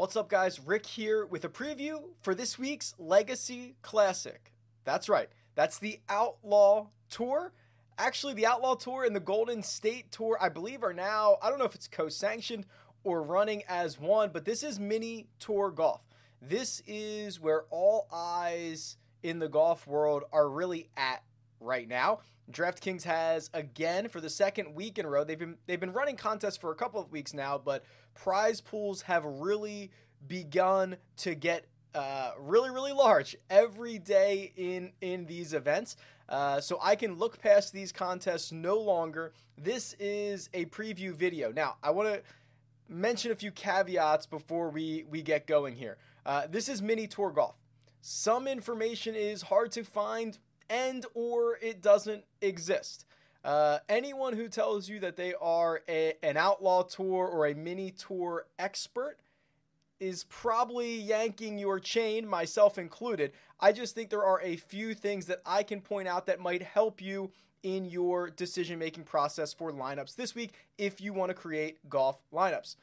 What's up, guys? Rick here with a preview for this week's Legacy Classic. That's right, that's the Outlaw Tour. Actually, the Outlaw Tour and the Golden State Tour, I believe, are now, I don't know if it's co sanctioned or running as one, but this is mini tour golf. This is where all eyes in the golf world are really at right now. DraftKings has again for the second week in a row. They've been they've been running contests for a couple of weeks now, but prize pools have really begun to get uh, really really large every day in in these events. Uh, so I can look past these contests no longer. This is a preview video. Now I want to mention a few caveats before we we get going here. Uh, this is mini tour golf. Some information is hard to find and or it doesn't exist. Uh, anyone who tells you that they are a, an outlaw tour or a mini tour expert is probably yanking your chain, myself included. I just think there are a few things that I can point out that might help you in your decision making process for lineups this week if you want to create golf lineups.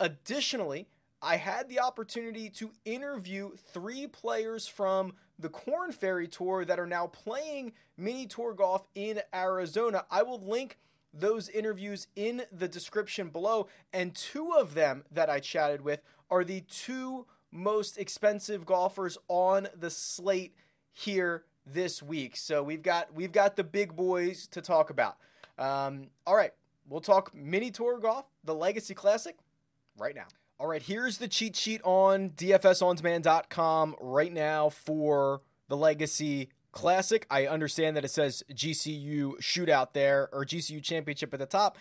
Additionally, I had the opportunity to interview three players from the Korn Ferry Tour that are now playing mini tour golf in Arizona. I will link those interviews in the description below. And two of them that I chatted with are the two most expensive golfers on the slate here this week. So we've got we've got the big boys to talk about. Um, all right, we'll talk mini tour golf, the Legacy Classic, right now. All right, here's the cheat sheet on DFSOnDemand.com right now for the Legacy Classic. I understand that it says GCU Shootout there or GCU Championship at the top.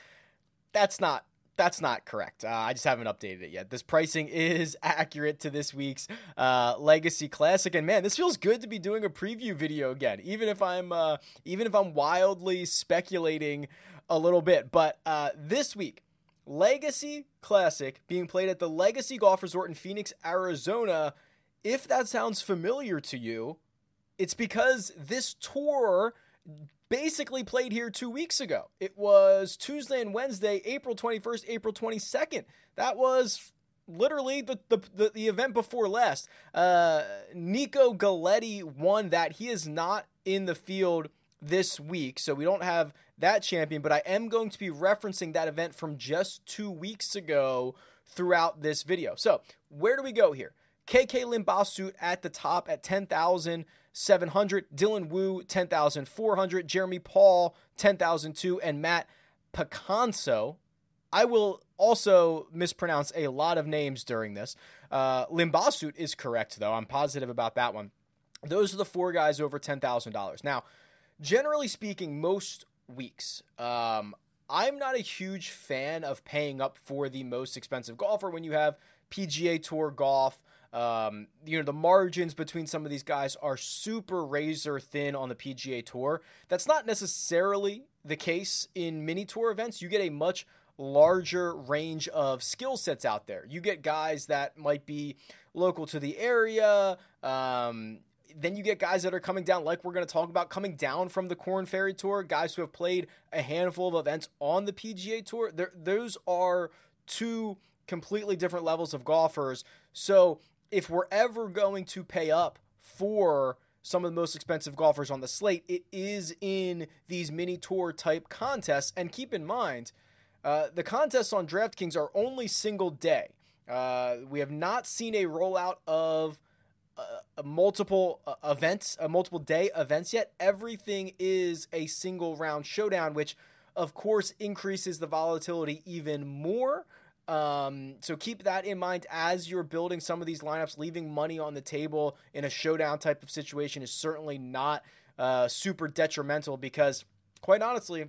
That's not that's not correct. Uh, I just haven't updated it yet. This pricing is accurate to this week's uh, Legacy Classic, and man, this feels good to be doing a preview video again, even if I'm uh, even if I'm wildly speculating a little bit. But uh, this week, Legacy Classic being played at the Legacy Golf Resort in Phoenix, Arizona. If that sounds familiar to you, it's because this tour basically played here two weeks ago. It was Tuesday and Wednesday, April 21st, April 22nd. That was literally the, the, the, the event before last. Uh, Nico Galetti won that. He is not in the field this week, so we don't have that champion, but I am going to be referencing that event from just two weeks ago throughout this video. So, where do we go here? KK Limbhasut at the top at 10,700, Dylan Wu 10,400, Jeremy Paul 10,002, and Matt Picanso. I will also mispronounce a lot of names during this. Uh, Limbhasut is correct, though. I'm positive about that one. Those are the four guys over $10,000. Now, generally speaking, most weeks. Um, I'm not a huge fan of paying up for the most expensive golfer when you have PGA Tour golf. Um, you know, the margins between some of these guys are super razor thin on the PGA Tour. That's not necessarily the case in mini tour events. You get a much larger range of skill sets out there. You get guys that might be local to the area, um, then you get guys that are coming down, like we're going to talk about, coming down from the Korn Ferry Tour, guys who have played a handful of events on the PGA Tour. There, those are two completely different levels of golfers. So if we're ever going to pay up for some of the most expensive golfers on the slate, it is in these mini tour type contests. And keep in mind, uh, the contests on DraftKings are only single day. Uh, we have not seen a rollout of uh, multiple uh, events, uh, multiple day events yet. Everything is a single round showdown, which of course increases the volatility even more. Um, so keep that in mind as you're building some of these lineups. Leaving money on the table in a showdown type of situation is certainly not uh, super detrimental because, quite honestly,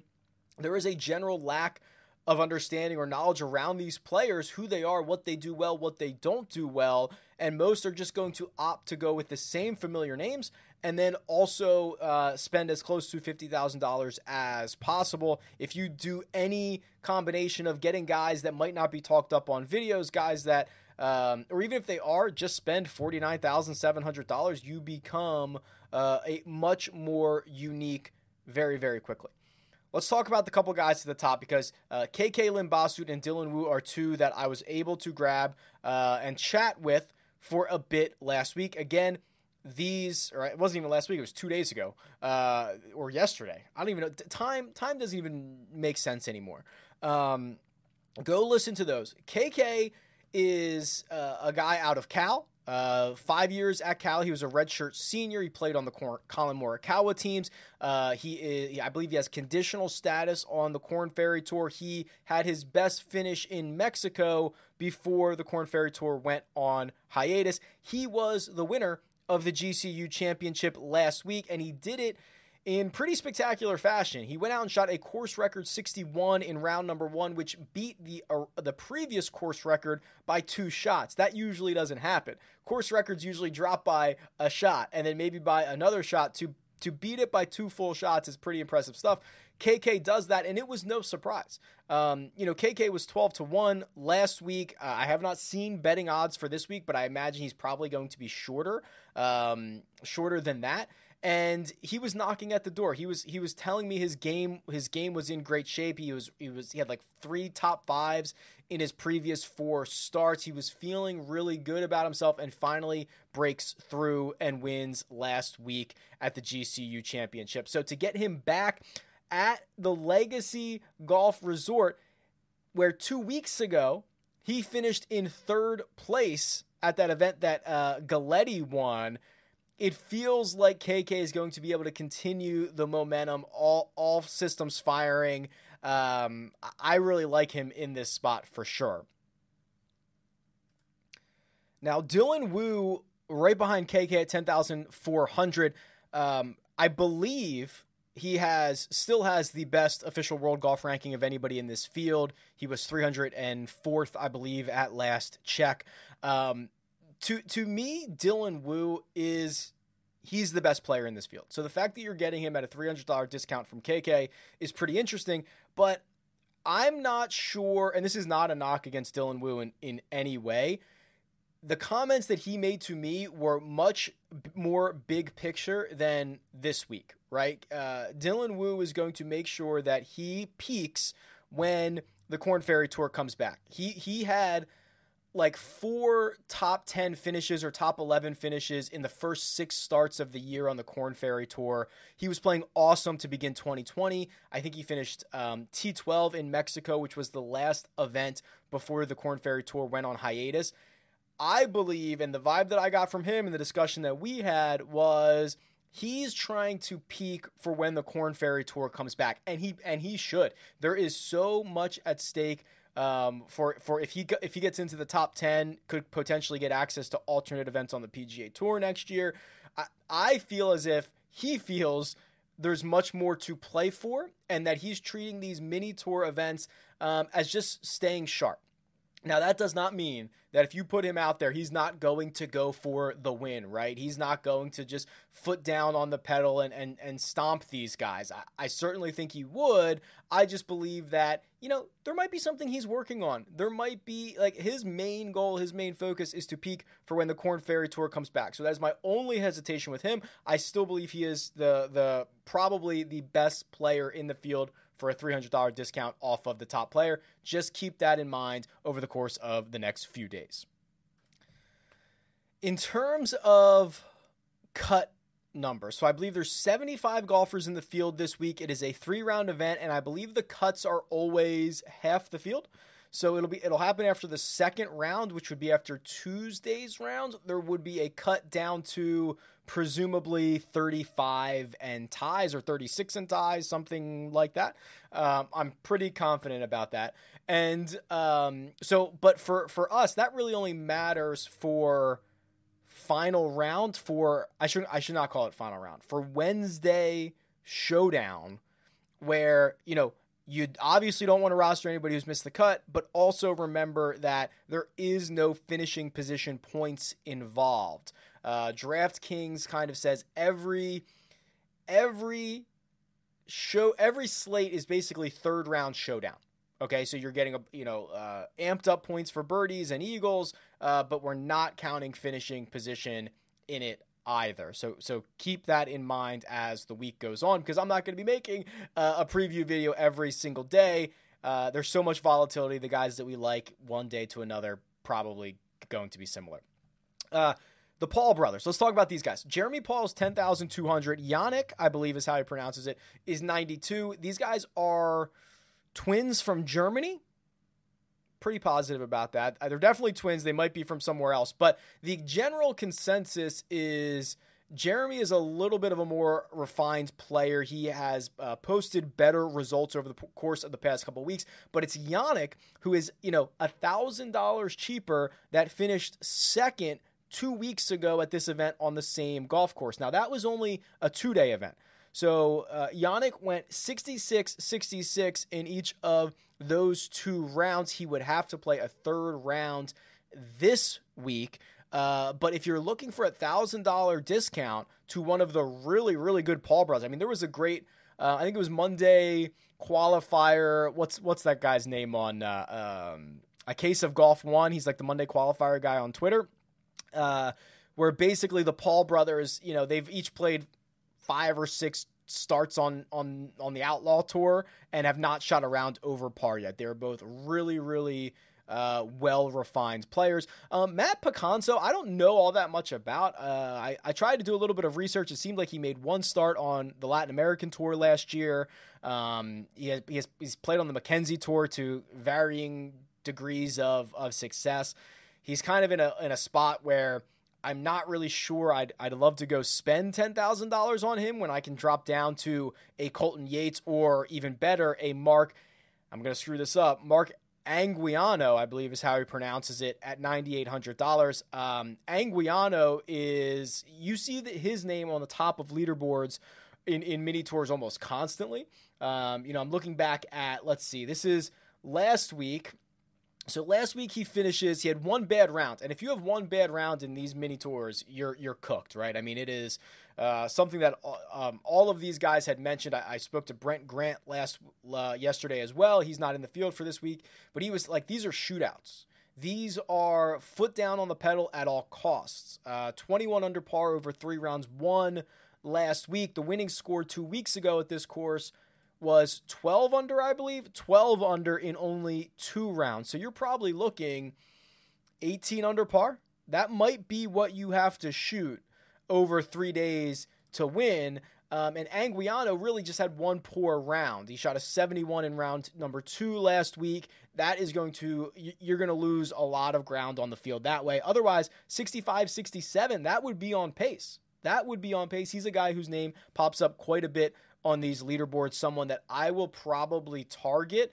there is a general lack of understanding or knowledge around these players, who they are, what they do well, what they don't do well. And most are just going to opt to go with the same familiar names and then also uh, spend as close to $50,000 as possible. If you do any combination of getting guys that might not be talked up on videos, guys that, um, or even if they are, just spend $49,700, you become uh, a much more unique very, very quickly. Let's talk about the couple guys at the top because uh, KK Limbhasut and Dylan Wu are two that I was able to grab uh, and chat with for a bit last week. Again, these, or it wasn't even last week; it was two days ago, uh, or yesterday. I don't even know. Time time doesn't even make sense anymore. Um, go listen to those. KK is uh, a guy out of Cal. Uh, five years at Cal, he was a redshirt senior. He played on the Collin Morikawa teams. Uh, he is, I believe, he has conditional status on the Korn Ferry Tour. He had his best finish in Mexico before the Korn Ferry Tour went on hiatus. He was the winner of the GCU championship last week, and he did it in pretty spectacular fashion. He went out and shot a course record 61 in round number one, which beat the uh, the previous course record by two shots. That usually doesn't happen. Course records usually drop by a shot and then maybe by another shot to to beat it by two full shots is pretty impressive stuff. KK does that, and it was no surprise. Um, you know, KK was 12 to 1 last week. Uh, I have not seen betting odds for this week, but I imagine he's probably going to be shorter, um, shorter than that and he was knocking at the door. He was he was telling me his game his game was in great shape. He was he was he had like three top fives in his previous four starts. He was feeling really good about himself and finally breaks through and wins last week at the GCU championship. So to get him back at the Legacy Golf Resort where 2 weeks ago he finished in third place at that event that uh, Galetti won it feels like KK is going to be able to continue the momentum, all all systems firing. Um, I really like him in this spot for sure. Now Dylan Wu right behind KK at ten thousand four hundred. Um, I believe he has still has the best official world golf ranking of anybody in this field. He was 304th, I believe, at last check. Um, to to me, Dylan Wu is he's the best player in this field. So the fact that you're getting him at a $300 discount from KK is pretty interesting, but I'm not sure, and this is not a knock against Dylan Wu in, in any way. The comments that he made to me were much more big picture than this week, right? Uh, Dylan Wu is going to make sure that he peaks when the Korn Ferry Tour comes back. He he had like four top 10 finishes or top 11 finishes in the first six starts of the year on the Korn Ferry Tour. He was playing awesome to begin 2020. I think he finished um, T12 in Mexico, which was the last event before the Korn Ferry Tour went on hiatus. I believe, and the vibe that I got from him and the discussion that we had was he's trying to peak for when the Korn Ferry Tour comes back, and he and he should. There is so much at stake um, for for if he if he gets into the top ten, could potentially get access to alternate events on the PGA Tour next year. I, I feel as if he feels there's much more to play for, and that he's treating these mini tour events um, as just staying sharp. Now, that does not mean that if you put him out there, he's not going to go for the win, right? He's not going to just foot down on the pedal and, and, and stomp these guys. I, I certainly think he would. I just believe that, you know, there might be something he's working on. There might be, like, his main goal, his main focus is to peak for when the Korn Ferry Tour comes back. So that is my only hesitation with him. I still believe he is the, the probably the best player in the field for a $300 discount off of the top player. Just keep that in mind over the course of the next few days. In terms of cut numbers, so I believe there's 75 golfers in the field this week. It is a three round event, and I believe the cuts are always half the field. So it'll be it'll happen after the second round, which would be after Tuesday's round. There would be a cut down to presumably 35 and ties or 36 and ties, something like that. Um, I'm pretty confident about that. And um, so, but for for us, that really only matters for final round. For I should I should not call it final round for Wednesday showdown, where you know you obviously don't want to roster anybody who's missed the cut, but also remember that there is no finishing position points involved. Uh, DraftKings kind of says every every show every slate is basically third round showdown. Okay, so you're getting a you know uh, amped up points for birdies and eagles, uh, but we're not counting finishing position in it either. So so keep that in mind as the week goes on because I'm not going to be making uh, a preview video every single day. Uh, there's so much volatility. The guys that we like one day to another probably going to be similar. Uh, the Paul brothers. Let's talk about these guys. Jeremy Paul is 10,200. Yannick, I believe is how he pronounces it, is 92. These guys are twins from Germany. Pretty positive about that. Uh, they're definitely twins. They might be from somewhere else. But the general consensus is Jeremy is a little bit of a more refined player. He has uh, posted better results over the p- course of the past couple weeks, but it's Yannick who is, you know, a thousand dollars cheaper that finished second two weeks ago at this event on the same golf course. Now that was only a two day event. So uh, Yannick went 66 66 in each of those two rounds. He would have to play a third round this week. Uh, but if you're looking for a thousand dollar discount to one of the really really good Paul brothers, I mean there was a great, uh, I think it was Monday qualifier. What's what's that guy's name on uh, um, a case of golf one? He's like the Monday qualifier guy on Twitter. Uh, where basically the Paul brothers, you know, they've each played five or six starts on on on the Outlaw Tour and have not shot around over par yet. They're both really really uh, well refined players. Um, Matt Picanso, I don't know all that much about. Uh, I, I tried to do a little bit of research. It seemed like he made one start on the Latin American tour last year. Um, he, has, he has, he's played on the Mackenzie tour to varying degrees of, of success. He's kind of in a in a spot where I'm not really sure. I'd I'd love to go spend ten thousand dollars on him when I can drop down to a Colton Yates or even better a Mark. I'm gonna screw this up. Mark Anguiano, I believe is how he pronounces it, at ninety eight hundred dollars. Um, Anguiano is you see his name on the top of leaderboards in in mini tours almost constantly. Um, you know, I'm looking back at let's see, this is last week. So last week he finishes. He had one bad round, and if you have one bad round in these mini tours, you're you're cooked, right? I mean, it is uh, something that um, all of these guys had mentioned. I, I spoke to Brent Grant last uh, yesterday as well. He's not in the field for this week, but he was like, these are shootouts. These are foot down on the pedal at all costs. Uh, 21 under par over three rounds, one last week. The winning score two weeks ago at this course was 12 under, I believe, 12 under in only two rounds. So you're probably looking 18 under par. That might be what you have to shoot over three days to win. Um, and Anguiano really just had one poor round. He shot a 71 in round number two last week. That is going to, you're going to lose a lot of ground on the field that way. Otherwise, 65 67, that would be on pace. That would be on pace. He's a guy whose name pops up quite a bit on these leaderboards, someone that I will probably target.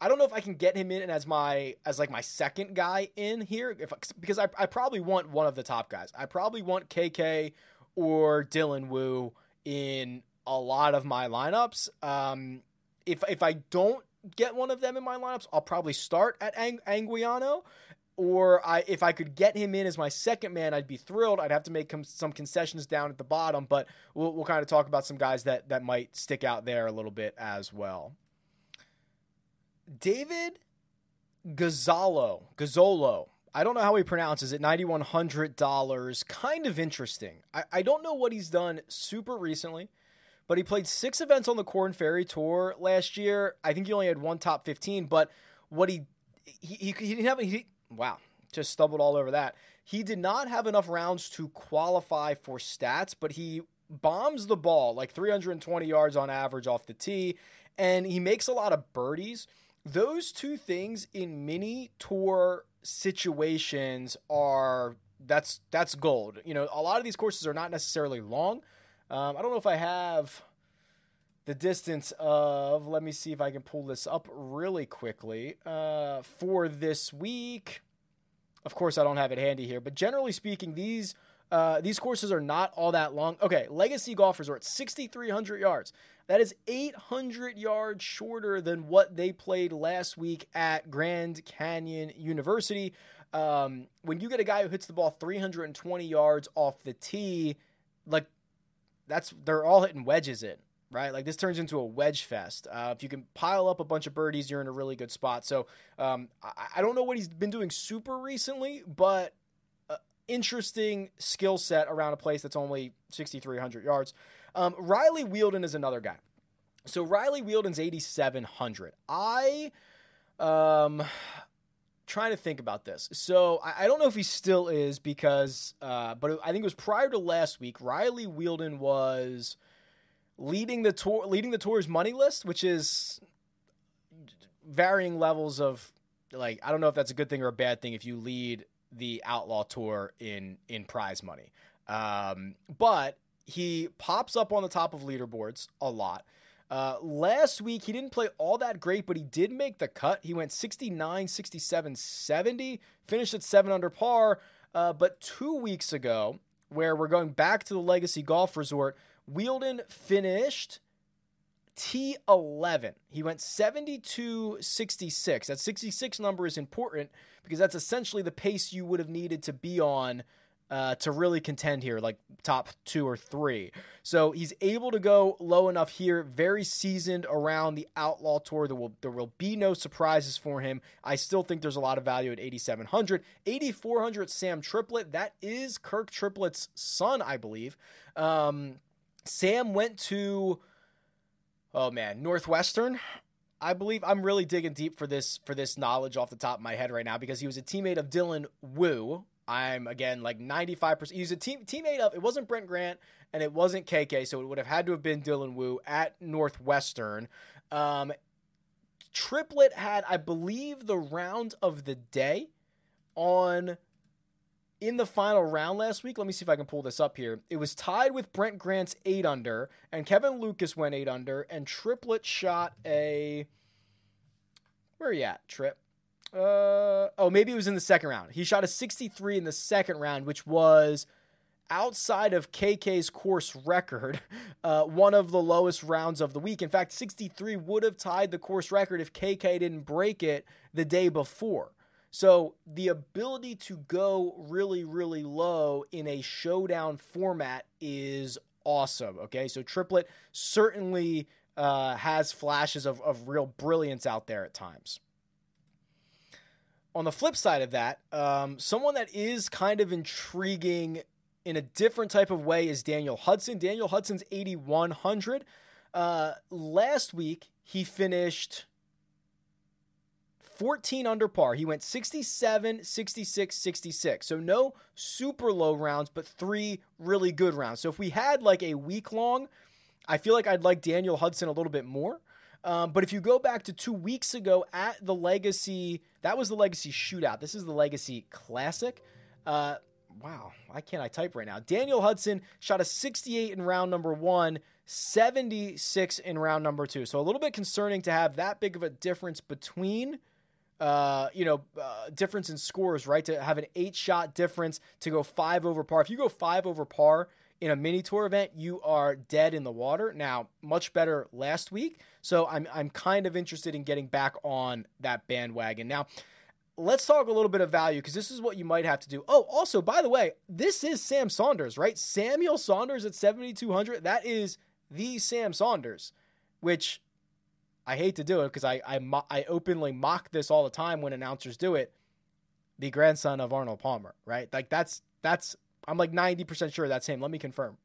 I don't know if I can get him in as my as like my second guy in here if because I, I probably want one of the top guys. I probably want KK or Dylan Wu in a lot of my lineups. Um, if if I don't get one of them in my lineups, I'll probably start at Ang- Anguiano or I, if I could get him in as my second man, I'd be thrilled. I'd have to make some concessions down at the bottom, but we'll, we'll kind of talk about some guys that, that might stick out there a little bit as well. David Gazzolo, Gazzolo. I don't know how he pronounces it. $9,100. Kind of interesting. I, I don't know what he's done super recently, but he played six events on the Korn Ferry Tour last year. I think he only had one top 15, but what he he, he, he didn't have he, Wow, just stumbled all over that. He did not have enough rounds to qualify for stats, but he bombs the ball like 320 yards on average off the tee, and he makes a lot of birdies. Those two things in mini tour situations are that's that's gold. You know, a lot of these courses are not necessarily long. Um, I don't know if I have the distance of, let me see if I can pull this up really quickly. Uh, for this week, of course, I don't have it handy here, but generally speaking, these uh, these courses are not all that long. Okay, Legacy Golf Resort, 6,300 yards. That is 800 yards shorter than what they played last week at Grand Canyon University. Um, when you get a guy who hits the ball 320 yards off the tee, like that's they're all hitting wedges in right? Like this turns into a wedge fest. Uh, if you can pile up a bunch of birdies, you're in a really good spot. So um, I, I, don't know what he's been doing super recently, but uh, interesting skill set around a place that's only 6,300 yards. Um, Riley Wheeldon is another guy. So Riley Wheeldon's 8,700. I um trying to think about this. So I, I, don't know if he still is because, uh, but I think it was prior to last week. Riley Wheeldon was leading the tour, leading the tour's money list, which is varying levels of like I don't know if that's a good thing or a bad thing if you lead the Outlaw Tour in in prize money. Um, but he pops up on the top of leaderboards a lot. Uh, last week, he didn't play all that great, but he did make the cut. He went 69, 67, 70, finished at 7 under par. Uh, but two weeks ago, where we're going back to the Legacy Golf Resort, Wheeldon finished T11. He went 72 66. That 66 number is important because that's essentially the pace you would have needed to be on uh, to really contend here, like top two or three. So he's able to go low enough here, very seasoned around the Outlaw Tour. There will there will be no surprises for him. I still think there's a lot of value at 8,700, 8,400. Sam Triplett, that is Kirk Triplett's son, I believe. Um, Sam went to, oh man, Northwestern. I believe I'm really digging deep for this for this knowledge off the top of my head right now because he was a teammate of Dylan Wu, I'm again like 95%. He's a team teammate of it wasn't Brent Grant and it wasn't KK, so it would have had to have been Dylan Wu at Northwestern. Um, Triplett had, I believe, the round of the day on in the final round last week. Let me see if I can pull this up here. It was tied with Brent Grant's eight under, and Kevin Lucas went eight under, and Triplett shot a. Where are you at, Trip? Uh, oh, maybe it was in the second round. He shot a 63 in the second round, which was outside of KK's course record, uh, one of the lowest rounds of the week. In fact, 63 would have tied the course record if KK didn't break it the day before. So the ability to go really, really low in a showdown format is awesome. Okay, so Triplett certainly uh, has flashes of, of real brilliance out there at times on the flip side of that, um, someone that is kind of intriguing in a different type of way is Daniel Hudson. Daniel Hudson's 8,100. Uh, last week, he finished 14 under par. He went 67, 66, 66. So no super low rounds, but three really good rounds. So if we had like a week long, I feel like I'd like Daniel Hudson a little bit more. Um, but if you go back to two weeks ago at the Legacy, that was the Legacy Shootout. This is the Legacy Classic. Uh, wow, why can't I type right now? Daniel Hudson shot a 68 in round number one, 76 in round number two. So a little bit concerning to have that big of a difference between. Uh, you know, uh, difference in scores, right? To have an eight shot difference to go five over par. If you go five over par, in a mini tour event, you are dead in the water. Now, much better last week. So I'm I'm kind of interested in getting back on that bandwagon. Now, let's talk a little bit of value because this is what you might have to do. Oh, also, by the way, this is Sam Saunders, right? Samuel Saunders at 7,200. That is the Sam Saunders, which I hate to do it because I, I, I openly mock this all the time when announcers do it. The grandson of Arnold Palmer, right? Like that's that's I'm like 90% sure that's him. Let me confirm.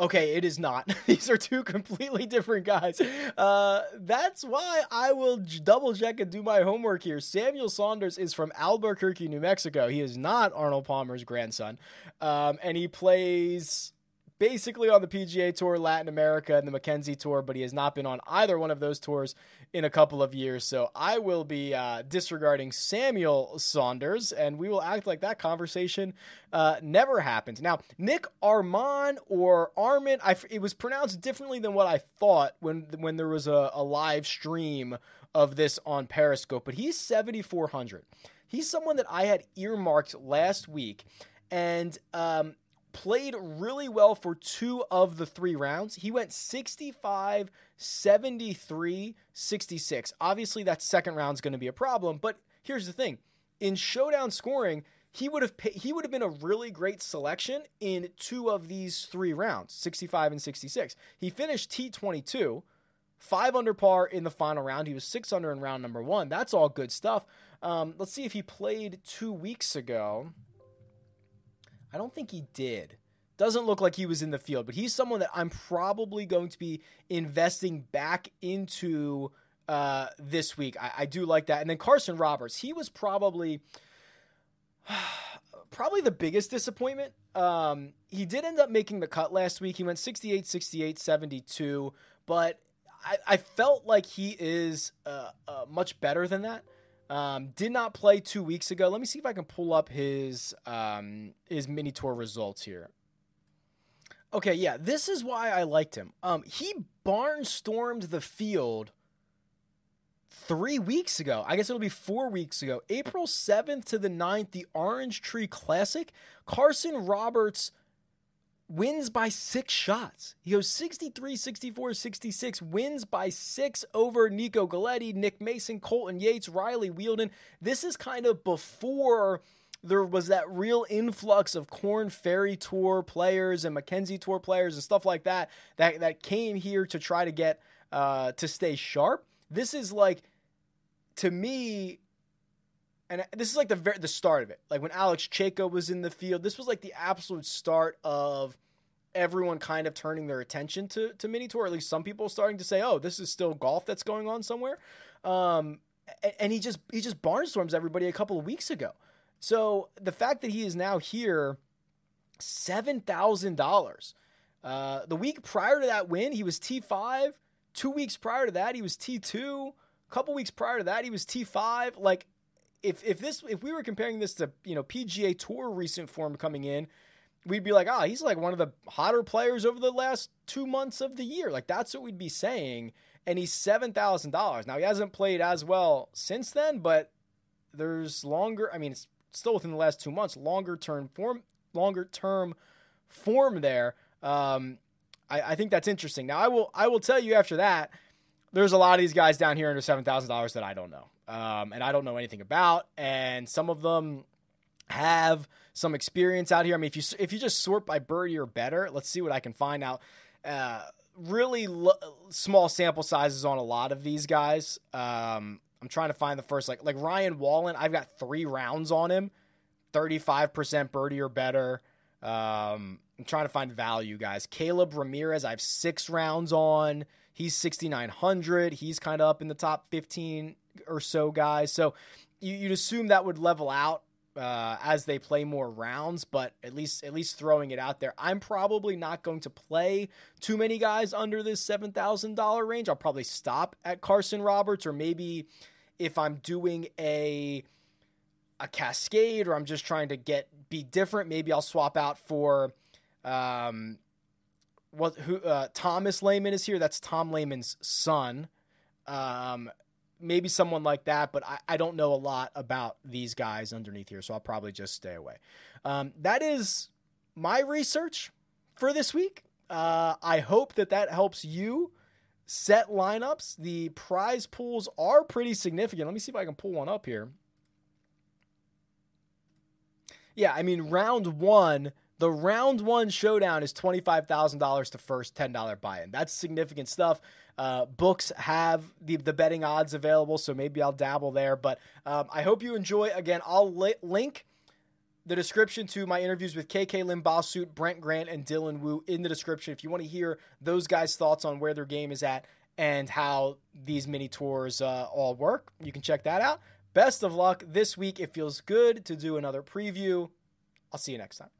Okay, it is not. These are two completely different guys. Uh, that's why I will double check and do my homework here. Samuel Saunders is from Albuquerque, New Mexico. He is not Arnold Palmer's grandson. Um, and he plays basically on the PGA Tour, Latin America, and the Mackenzie Tour, but he has not been on either one of those tours in a couple of years. So I will be uh, disregarding Samuel Saunders, and we will act like that conversation uh, never happened. Now, Nick Armand or Armin, I, it was pronounced differently than what I thought when when there was a, a live stream of this on Periscope, but he's 7,400. He's someone that I had earmarked last week. And um, played really well for two of the three rounds. He went 65, 73, 66. Obviously, that second round is going to be a problem, but here's the thing in showdown scoring, he would have he would have been a really great selection in two of these three rounds, 65 and 66. He finished T22, five under par in the final round. He was six under in round number one. That's all good stuff. Um, let's see if he played two weeks ago. I don't think he did. Doesn't look like he was in the field, but he's someone that I'm probably going to be investing back into uh, this week. I, I do like that. And then Carson Roberts, he was probably probably the biggest disappointment. Um, he did end up making the cut last week. He went 68, 68, 72, but I, I felt like he is uh, uh, much better than that. Um, did not play two weeks ago. Let me see if I can pull up his um, his mini tour results here. Okay, yeah, this is why I liked him. Um, he barnstormed the field three weeks ago. I guess it'll be four weeks ago. April 7th to the 9th, the Orange Tree Classic. Carson Roberts wins by six shots. He goes 63, 64, 66, wins by six over Nico Galetti, Nick Mason, Colton Yates, Riley Wheeldon. This is kind of before there was that real influx of Korn Ferry Tour players and Mackenzie Tour players and stuff like that that, that came here to try to get uh, to stay sharp. This is like, to me, and this is like the the start of it. Like when Alex Cejka was in the field, this was like the absolute start of everyone kind of turning their attention to to mini tour. At least some people starting to say, "Oh, this is still golf that's going on somewhere." Um, and, and he just he just barnstorms everybody a couple of weeks ago. So the fact that he is now here, seven thousand uh, dollars. The week prior to that win, he was T five. Two weeks prior to that, he was T two. A couple weeks prior to that, he was T five. Like if if this if we were comparing this to you know PGA Tour recent form coming in, we'd be like, ah, oh, he's like one of the hotter players over the last two months of the year. Like that's what we'd be saying. And he's seven thousand dollars. Now he hasn't played as well since then, but there's longer. I mean, it's still within the last two months. Longer term form, longer term form there. Um, I, I think that's interesting. Now I will I will tell you after that. There's a lot of these guys down here under seven thousand dollars that I don't know um, and I don't know anything about. And some of them have some experience out here. I mean, if you if you just sort by birdie or better, let's see what I can find out. Uh, really lo- small sample sizes on a lot of these guys. Um, I'm trying to find the first like like Ryan Wallen. I've got three rounds on him, 35% birdie or better. Um, I'm trying to find value, guys. Caleb Ramirez, I have six rounds on. He's 6,900. He's kind of up in the top 15 or so guys. So you, would assume that would level out uh, as they play more rounds, but at least at least throwing it out there. I'm probably not going to play too many guys under this seven thousand dollar range. I'll probably stop at Carson Roberts, or maybe if I'm doing a a cascade, or I'm just trying to get be different, maybe I'll swap out for um, what who uh, Thomas Lehman is here. That's Tom Lehman's son. Um, maybe someone like that, but I, I, don't know a lot about these guys underneath here, so I'll probably just stay away. Um, that is my research for this week. Uh, I hope that that helps you set lineups. The prize pools are pretty significant. Let me see if I can pull one up here. Yeah, I mean, round one the round one showdown is $25,000 to first $10 buy in. That's significant stuff. Uh, books have the, the betting odds available, so maybe I'll dabble there. But um, I hope you enjoy. Again, I'll li- link the description to my interviews with KK Limbhasut, Brent Grant, and Dylan Wu in the description. If you want to hear those guys' thoughts on where their game is at and how these mini tours uh, all work, you can check that out. Best of luck this week. It feels good to do another preview. I'll see you next time.